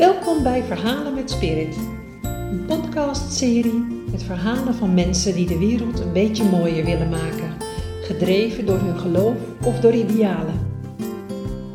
Welkom bij Verhalen met Spirit, een podcastserie met verhalen van mensen die de wereld een beetje mooier willen maken, gedreven door hun geloof of door idealen.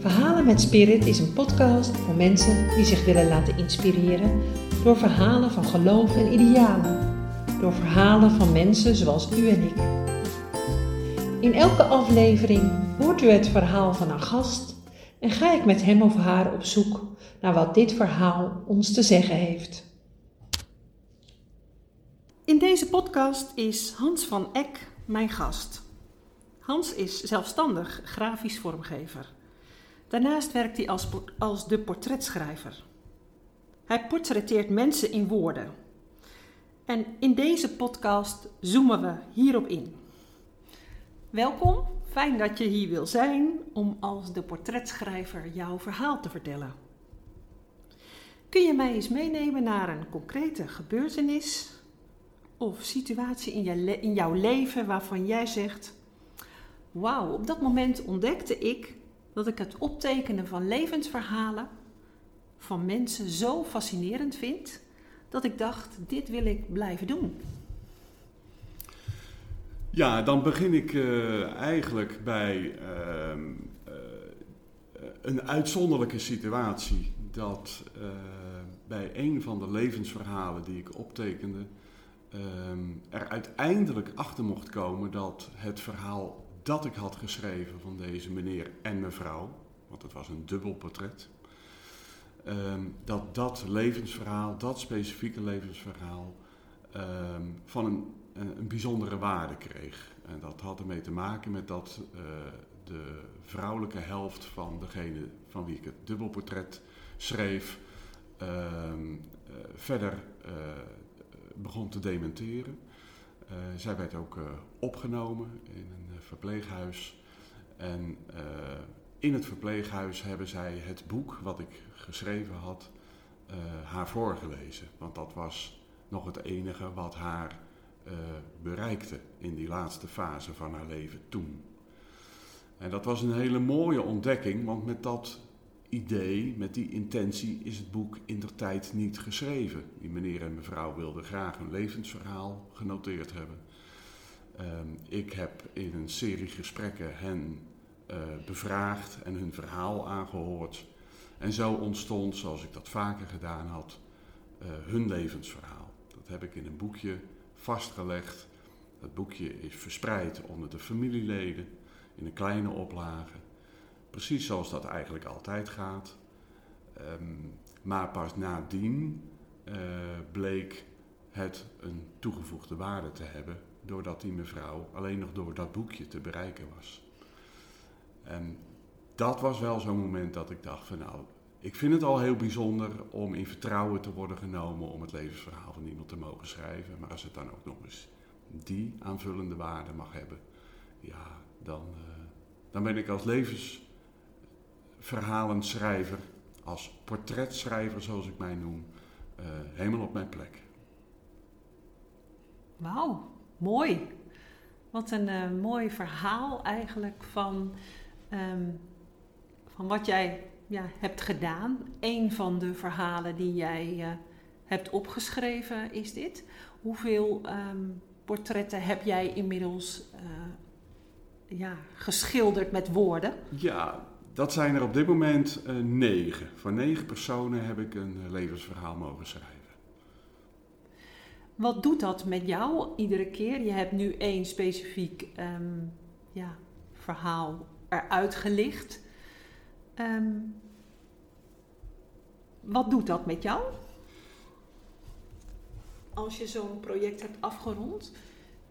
Verhalen met Spirit is een podcast voor mensen die zich willen laten inspireren door verhalen van geloof en idealen, door verhalen van mensen zoals u en ik. In elke aflevering hoort u het verhaal van een gast en ga ik met hem of haar op zoek naar wat dit verhaal ons te zeggen heeft. In deze podcast is Hans van Eck mijn gast. Hans is zelfstandig grafisch vormgever. Daarnaast werkt hij als, als de portretschrijver. Hij portretteert mensen in woorden. En in deze podcast zoomen we hierop in. Welkom, fijn dat je hier wil zijn om als de portretschrijver jouw verhaal te vertellen. Kun je mij eens meenemen naar een concrete gebeurtenis of situatie in, je in jouw leven waarvan jij zegt: Wauw, op dat moment ontdekte ik dat ik het optekenen van levensverhalen van mensen zo fascinerend vind dat ik dacht: dit wil ik blijven doen. Ja, dan begin ik uh, eigenlijk bij uh, uh, een uitzonderlijke situatie. Dat bij een van de levensverhalen die ik optekende, ehm, er uiteindelijk achter mocht komen dat het verhaal dat ik had geschreven van deze meneer en mevrouw, want het was een dubbel portret, ehm, dat dat levensverhaal, dat specifieke levensverhaal, ehm, van een, een, bijzondere waarde kreeg. En dat had ermee te maken met dat uh, de vrouwelijke helft van degene van wie ik het dubbelportret schreef, uh, verder uh, begon te dementeren. zij werd ook opgenomen in een verpleeghuis. En in het verpleeghuis hebben zij het boek wat ik geschreven had haar voorgelezen. Want dat was nog het enige wat haar bereikte in die laatste fase van haar leven toen. En dat was een hele mooie ontdekking, want met dat idee, met die intentie, is het boek in der tijd niet geschreven. Die meneer en mevrouw wilden graag een levensverhaal genoteerd hebben. Um, ik heb in een serie gesprekken hen uh, bevraagd en hun verhaal aangehoord. En zo ontstond, zoals ik dat vaker gedaan had, uh, hun levensverhaal. Dat heb ik in een boekje vastgelegd. Dat boekje is verspreid onder de familieleden in een kleine oplage. Precies zoals dat eigenlijk altijd gaat. Um, maar pas nadien uh, bleek het een toegevoegde waarde te hebben, doordat die mevrouw alleen nog door dat boekje te bereiken was. En dat was wel zo'n moment dat ik dacht van nou, ik vind het al heel bijzonder om in vertrouwen te worden genomen om het levensverhaal van iemand te mogen schrijven. Maar als het dan ook nog eens die aanvullende waarde mag hebben, ja, dan, uh, dan ben ik als levens verhalenschrijver, als portretschrijver zoals ik mij noem, uh, helemaal op mijn plek. Wauw, mooi. Wat een uh, mooi verhaal eigenlijk van, um, van wat jij ja, hebt gedaan. Een van de verhalen die jij uh, hebt opgeschreven is dit. Hoeveel um, portretten heb jij inmiddels ja, geschilderd met woorden? Ja, dat zijn er op dit moment uh, negen. Voor negen personen heb ik een levensverhaal mogen schrijven. Wat doet dat met jou iedere keer? Je hebt nu één specifiek um, ja, verhaal eruit gelicht. Um, wat doet dat met jou? Als je zo'n project hebt afgerond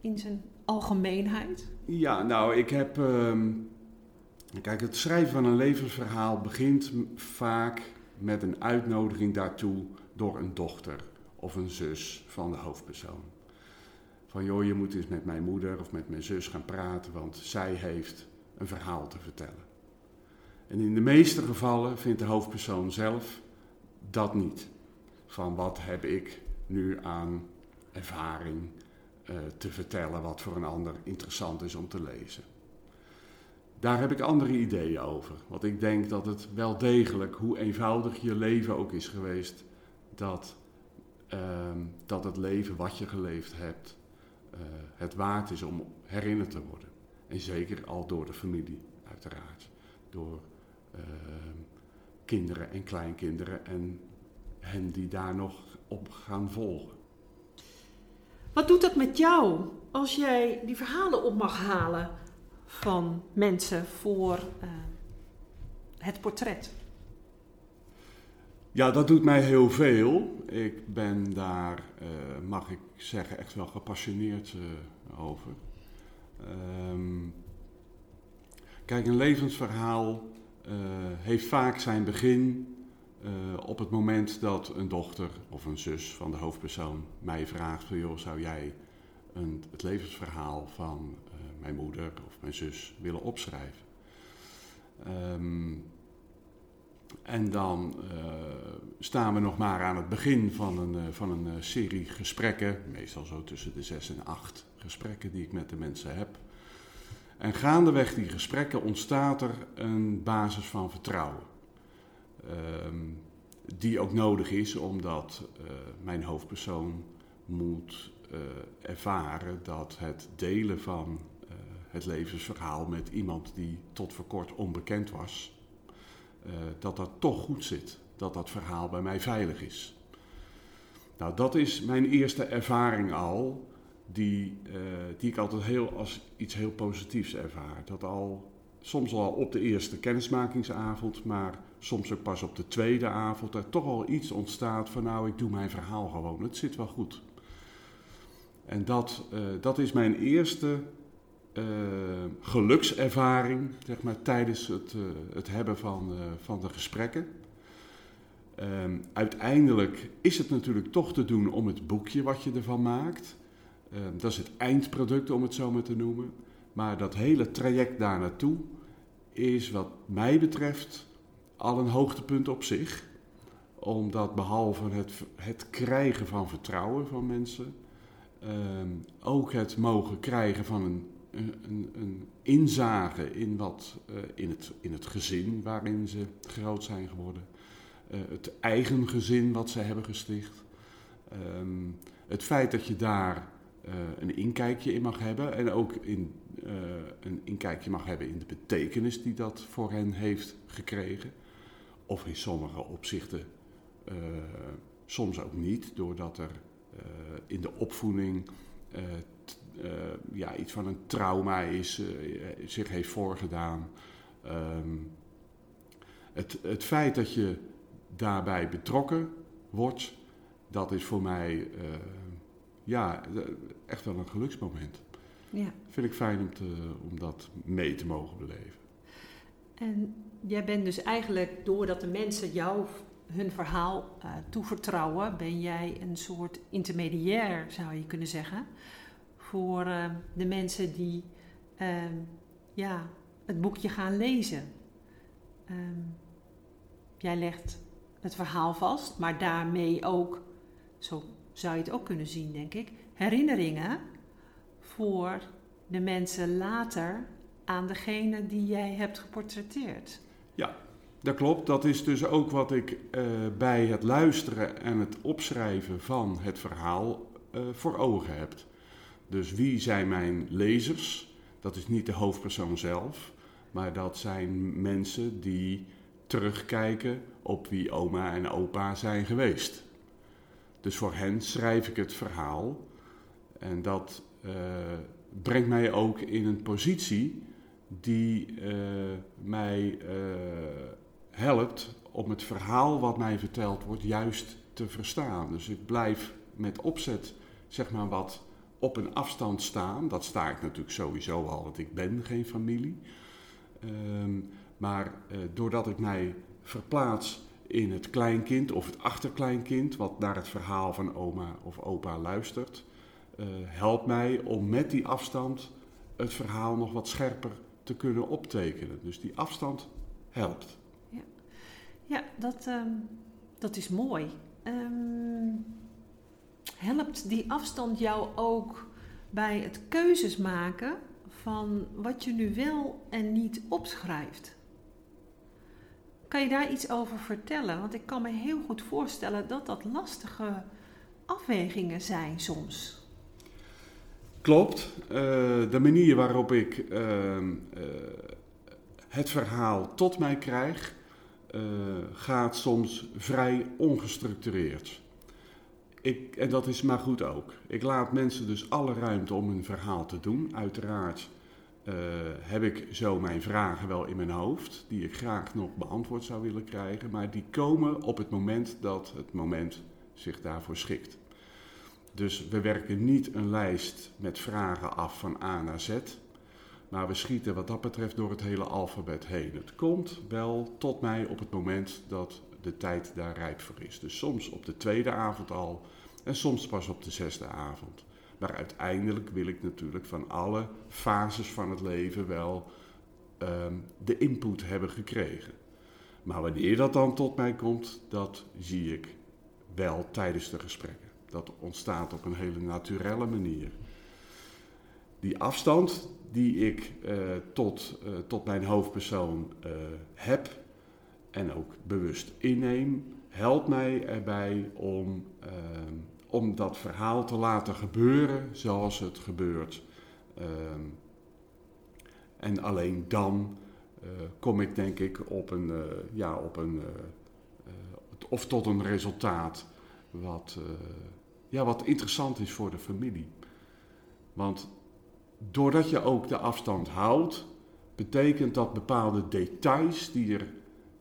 in zijn algemeenheid? Ja, nou, ik heb. Um, Kijk, het schrijven van een levensverhaal begint vaak met een uitnodiging daartoe door een dochter of een zus van de hoofdpersoon. Van joh, je moet eens met mijn moeder of met mijn zus gaan praten, want zij heeft een verhaal te vertellen. En in de meeste gevallen vindt de hoofdpersoon zelf dat niet. Van wat heb ik nu aan ervaring uh, te vertellen wat voor een ander interessant is om te lezen. daar heb ik andere ideeën over. Want ik denk dat het wel degelijk, hoe eenvoudig je leven ook is geweest, dat, ehm, dat het leven wat je geleefd hebt, uh, het waard is om herinnerd te worden. En zeker al door de familie, uiteraard. Door kinderen en kleinkinderen en hen die daar nog op gaan volgen. Wat doet dat met jou als jij die verhalen op mag halen van mensen voor uh, het portret? Ja, dat doet mij heel veel. Ik ben daar, uh, mag ik zeggen, echt wel gepassioneerd uh, over. Um, kijk, een levensverhaal heeft vaak zijn begin op het moment dat een dochter of een zus van de hoofdpersoon mij vraagt: van, joh, zou jij een, het levensverhaal van mijn moeder of mijn zus willen opschrijven. Um, en dan staan we nog maar aan het begin van een, van een serie gesprekken, meestal zo tussen de zes en acht gesprekken die ik met de mensen heb. En gaandeweg die gesprekken ontstaat er een basis van vertrouwen. Um, die ook nodig is omdat mijn hoofdpersoon moet ervaren dat het delen van het levensverhaal met iemand die tot voor kort onbekend was, dat dat toch goed zit. Dat dat verhaal bij mij veilig is. Nou, dat is mijn eerste ervaring al, die, uh, die ik altijd heel, als iets heel positiefs ervaar. Dat al, soms al op de eerste kennismakingsavond, maar soms ook pas op de tweede avond, er toch al iets ontstaat van nou, ik doe mijn verhaal gewoon, het zit wel goed. En dat, uh, dat is mijn eerste uh, gelukservaring zeg maar, tijdens het, het hebben van, van de gesprekken. Um, uiteindelijk is het natuurlijk toch te doen om het boekje wat je ervan maakt. Um, dat is het eindproduct, om het zo maar te noemen. Maar dat hele traject daar naartoe is wat mij betreft al een hoogtepunt op zich. Omdat behalve het, het krijgen van vertrouwen van mensen, um, ook het mogen krijgen van een een, een, inzage in, wat, uh, in, het, in het gezin waarin ze groot zijn geworden. Uh, het eigen gezin wat ze hebben gesticht. Um, het feit dat je daar een inkijkje in mag hebben en ook in, een inkijkje mag hebben in de betekenis die dat voor hen heeft gekregen. Of in sommige opzichten soms ook niet, doordat er in de opvoeding ja, iets van een trauma is, zich heeft voorgedaan. Um, het, het feit dat je daarbij betrokken wordt, dat is voor mij ja, echt wel een geluksmoment. Ja. Vind ik fijn om, te, om dat mee te mogen beleven. En jij bent dus eigenlijk, doordat de mensen jou hun verhaal toevertrouwen, ben jij een soort intermediair, zou je kunnen zeggen voor uh, de mensen die uh, ja, het boekje gaan lezen. Um, jij legt het verhaal vast, maar daarmee ook, zo zou je het ook kunnen zien, denk ik, herinneringen voor de mensen later aan degene die jij hebt geportretteerd. Ja, dat klopt. Dat is dus ook wat ik uh, bij het luisteren en het opschrijven van het verhaal uh, voor ogen heb. Dus wie zijn mijn lezers? Dat is niet de hoofdpersoon zelf, maar dat zijn mensen die terugkijken op wie oma en opa zijn geweest. Dus voor hen schrijf ik het verhaal en dat uh, brengt mij ook in een positie die uh, mij uh, helpt om het verhaal wat mij verteld wordt juist te verstaan. Dus ik blijf met opzet zeg maar wat op een afstand staan. Dat sta ik natuurlijk sowieso al, want ik ben geen familie. Um, maar doordat ik mij verplaats in het kleinkind of het achterkleinkind, wat naar het verhaal van oma of opa luistert, uh, helpt mij om met die afstand het verhaal nog wat scherper te kunnen optekenen. Dus die afstand helpt. Ja, ja dat, um, dat is mooi. Um, helpt die afstand jou ook bij het keuzes maken van wat je nu wel en niet opschrijft. Kan je daar iets over vertellen? Want ik kan me heel goed voorstellen dat dat lastige afwegingen zijn soms. Klopt. Uh, de manier waarop ik uh, uh, het verhaal tot mij krijg, gaat soms vrij ongestructureerd. Ik, en dat is maar goed ook. Ik laat mensen dus alle ruimte om hun verhaal te doen. Uiteraard heb ik zo mijn vragen wel in mijn hoofd, die ik graag nog beantwoord zou willen krijgen, maar die komen op het moment dat het moment zich daarvoor schikt. Dus we werken niet een lijst met vragen af van A naar Z, maar we schieten wat dat betreft door het hele alfabet heen. Het komt wel tot mij op het moment dat de tijd daar rijp voor is. Dus soms op de tweede avond al en soms pas op de zesde avond. Maar uiteindelijk wil ik natuurlijk van alle fases van het leven wel um, de input hebben gekregen. Maar wanneer dat dan tot mij komt, dat zie ik wel tijdens de gesprekken dat ontstaat op een hele naturelle manier. Die afstand die ik uh, tot, uh, tot mijn hoofdpersoon uh, heb en ook bewust inneem, helpt mij erbij om, om dat verhaal te laten gebeuren zoals het gebeurt. en alleen dan kom ik denk ik op een, ja, op een of tot een resultaat wat, ja, wat interessant is voor de familie. Want doordat je ook de afstand houdt, betekent dat bepaalde details die, er,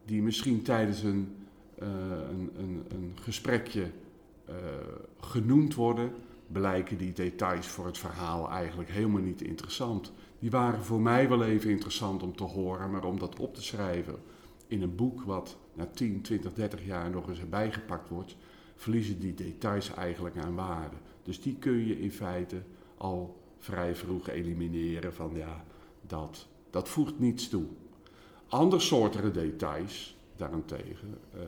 die misschien tijdens een, een, een, een, gesprekje uh, genoemd worden, blijken die details voor het verhaal eigenlijk helemaal niet interessant. Die waren voor mij wel even interessant om te horen, maar om dat op te schrijven in een boek wat na 10, 20, 30 jaar nog eens erbij gepakt wordt, verliezen die details eigenlijk aan waarde. Dus die kun je in feite al vrij vroeg elimineren van ja, dat, dat voegt niets toe. Andere soorten details daarentegen uh,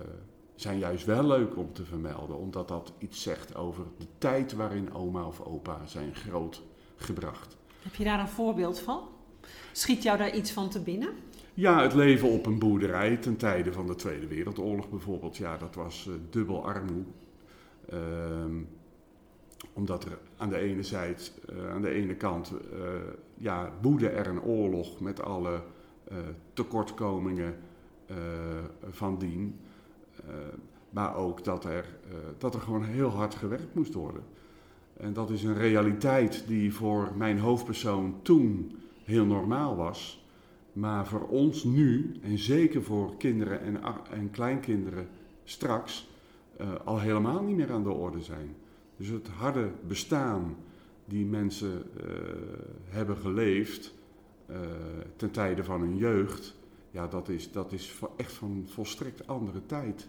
zijn juist wel leuk om te vermelden, omdat dat iets zegt over de tijd waarin oma of opa zijn groot gebracht. Heb je daar een voorbeeld van? Schiet jou daar iets van te binnen? Ja, het leven op een boerderij ten tijde van de Tweede Wereldoorlog bijvoorbeeld. Ja, dat was uh, dubbel armoe. Uh, omdat er aan de ene, zijde, uh, aan de ene kant uh, ja, woedde er een oorlog met alle tekortkomingen van dien. Maar ook dat er, dat er gewoon heel hard gewerkt moest worden. En dat is een realiteit die voor mijn hoofdpersoon toen heel normaal was. Maar voor ons nu, en zeker voor kinderen en, en kleinkinderen straks, uh, al helemaal niet meer aan de orde zijn. Dus het harde bestaan die mensen hebben geleefd ten tijde van hun jeugd, ja, dat is, dat is echt van volstrekt andere tijd.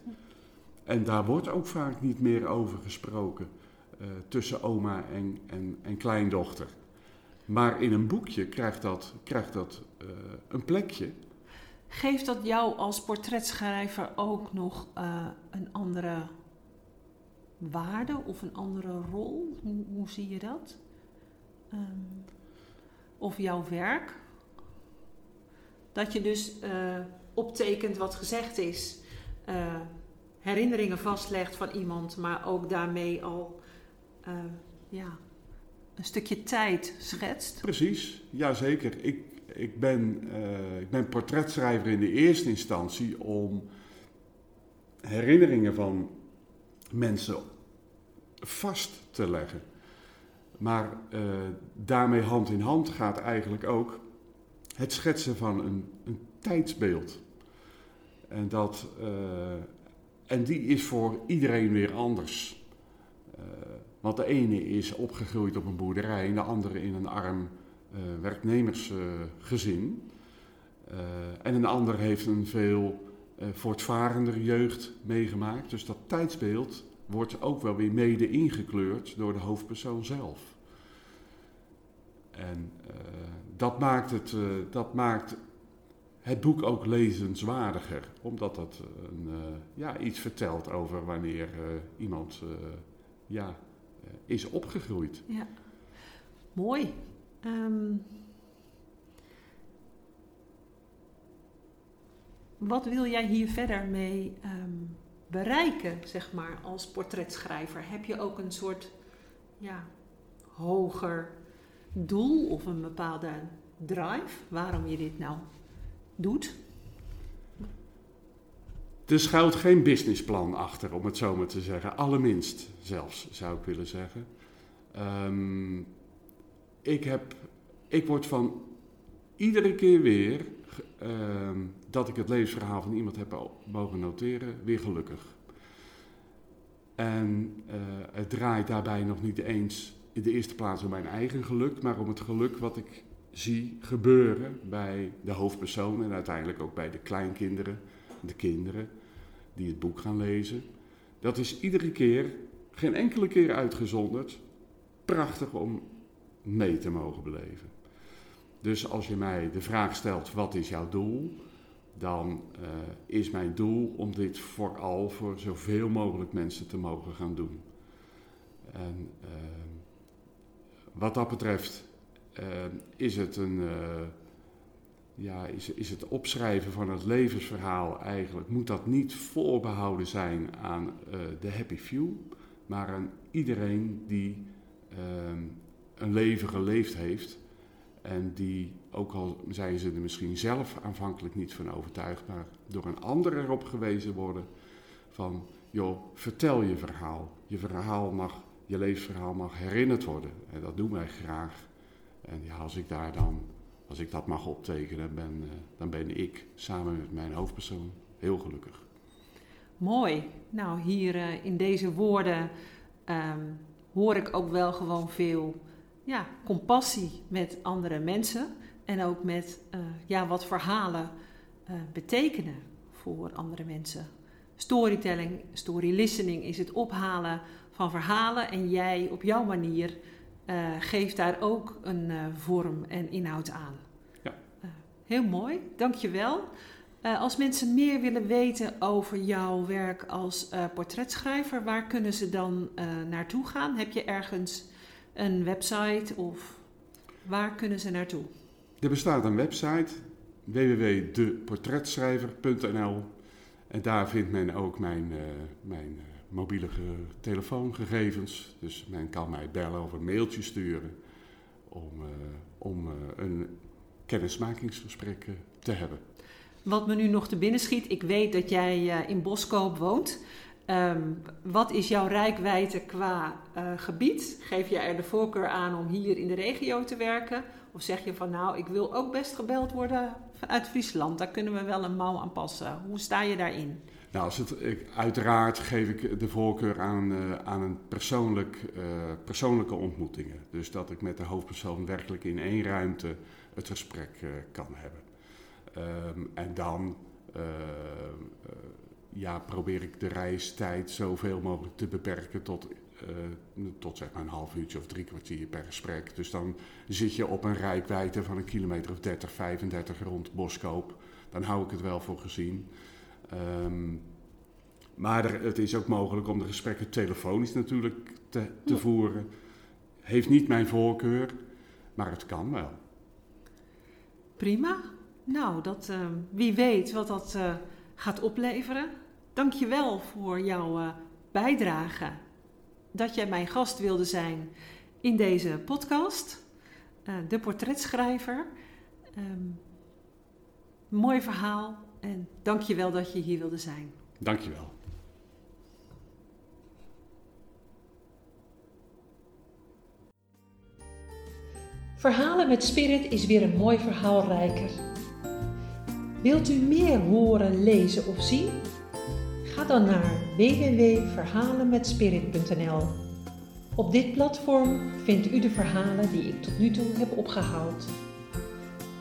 En daar wordt ook vaak niet meer over gesproken tussen oma en, en, en kleindochter. Maar in een boekje krijgt dat, krijgt dat uh, een plekje. Geeft dat jou als portretschrijver ook nog uh, een andere waarde of een andere rol? Hoe, zie je dat? Um, of jouw werk? Dat je dus uh, optekent wat gezegd is, herinneringen vastlegt van iemand, maar ook daarmee al ja, een stukje tijd schetst. Precies, jazeker. Ik, ik, ben, ik ben portretschrijver in de eerste instantie om herinneringen van mensen vast te leggen. Maar daarmee hand in hand gaat eigenlijk ook het schetsen van een, een tijdsbeeld. En, dat, uh, en die is voor iedereen weer anders. Uh, want de ene is opgegroeid op een boerderij en de andere in een arm uh, werknemersgezin. Uh, en een ander heeft een veel uh, voortvarender jeugd meegemaakt. Dus dat tijdsbeeld wordt ook wel weer mede ingekleurd door de hoofdpersoon zelf. En dat maakt het, eh, dat maakt het boek ook lezenswaardiger, omdat dat eh, een, eh, ja, iets vertelt over wanneer iemand ja, is opgegroeid. Ja. Mooi. Ehm, wat wil jij hier verder mee ehm, bereiken, zeg maar, als portretschrijver? Heb je ook een soort ja, hoger doel of een bepaalde drive waarom je dit nou doet? Er schuilt geen businessplan achter, om het zo maar te zeggen. Allerminst zelfs, zou ik willen zeggen. Ehm, ik, heb, ik word van iedere keer weer ehm, dat ik het levensverhaal van iemand heb mogen noteren, weer gelukkig. En uh, het draait daarbij nog niet eens in de eerste plaats om mijn eigen geluk, maar om het geluk wat ik zie gebeuren bij de hoofdpersoon en uiteindelijk ook bij de kleinkinderen, de kinderen die het boek gaan lezen. Dat is iedere keer, geen enkele keer uitgezonderd, prachtig om mee te mogen beleven. Dus als je mij de vraag stelt: wat is jouw doel? Dan uh, is mijn doel om dit vooral voor zoveel mogelijk mensen te mogen gaan doen. En uh, wat dat betreft uh, is het een. ja, is, is het opschrijven van het levensverhaal eigenlijk, moet dat niet voorbehouden zijn aan de happy few, maar aan iedereen die ehm, een leven geleefd heeft en die, ook al zijn ze er misschien zelf aanvankelijk niet van overtuigd, maar door een ander erop gewezen worden van, joh, vertel je verhaal. Je verhaal mag, je levensverhaal mag herinnerd worden. En dat doen wij graag. En ja, als ik daar dan, als ik dat mag optekenen, ben, uh, dan ben ik samen met mijn hoofdpersoon heel gelukkig. Mooi. Nou, hier uh, in deze woorden um, hoor ik ook wel gewoon veel ja, compassie met andere mensen en ook met uh, ja, wat verhalen betekenen voor andere mensen. Storytelling, story listening is het ophalen van verhalen en jij op jouw manier uh, geeft daar ook een vorm en inhoud aan. Ja. heel mooi, dankjewel. als mensen meer willen weten over jouw werk als portretschrijver, waar kunnen ze dan naartoe gaan? Heb je ergens een website of waar kunnen ze naartoe? Er bestaat een website www.deportretschrijver.nl en daar vindt men ook mijn, uh, mijn uh, mobiele telefoongegevens. Dus men kan mij bellen of een mailtje sturen om, uh, om een kennismakingsgesprek te hebben. Wat me nu nog te binnen schiet, ik weet dat jij in Boskoop woont. Um, wat is jouw rijkwijde qua gebied? Geef je er de voorkeur aan om hier in de regio te werken? Of zeg je van nou, ik wil ook best gebeld worden vanuit Friesland. Daar kunnen we wel een mouw aan passen. Hoe sta je daarin? Nou, als het, ik, uiteraard geef ik de voorkeur aan, uh, aan een persoonlijk, uh, persoonlijke ontmoetingen. Dus dat ik met de hoofdpersoon werkelijk in één ruimte het gesprek kan hebben. Um, en dan ja, probeer ik de reistijd zoveel mogelijk te beperken tot, tot zeg maar een half uurtje of drie kwartier per gesprek. Dus dan zit je op een rijkwijde van een kilometer of 30, 35 rond Boskoop. Dan hou ik het wel voor gezien. Um, maar er, het is ook mogelijk om de gesprekken telefonisch natuurlijk te, te voeren. Heeft niet mijn voorkeur, maar het kan wel. Prima. Nou, dat, uh, wie weet wat dat uh, gaat opleveren. Dank je wel voor jouw uh, bijdrage. Dat jij mijn gast wilde zijn in deze podcast. Uh, de portretschrijver. Um, mooi verhaal en dank je wel dat je hier wilde zijn. Dank je wel. Verhalen met Spirit is weer een mooi verhaal rijker. Wilt u meer horen, lezen of zien? Ga dan naar www.verhalenmetspirit.nl. Op dit platform vindt u de verhalen die ik tot nu toe heb opgehaald.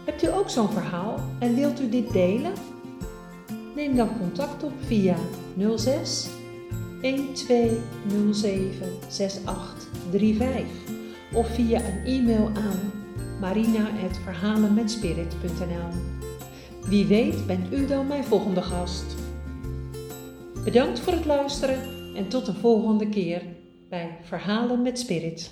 Hebt u ook zo'n verhaal en wilt u dit delen? Neem dan contact op via 06 1207 6835 of via een e-mail aan marina.verhalenmetspirit.nl. Wie weet bent u dan mijn volgende gast. Bedankt voor het luisteren en tot de volgende keer bij Verhalen met Spirit.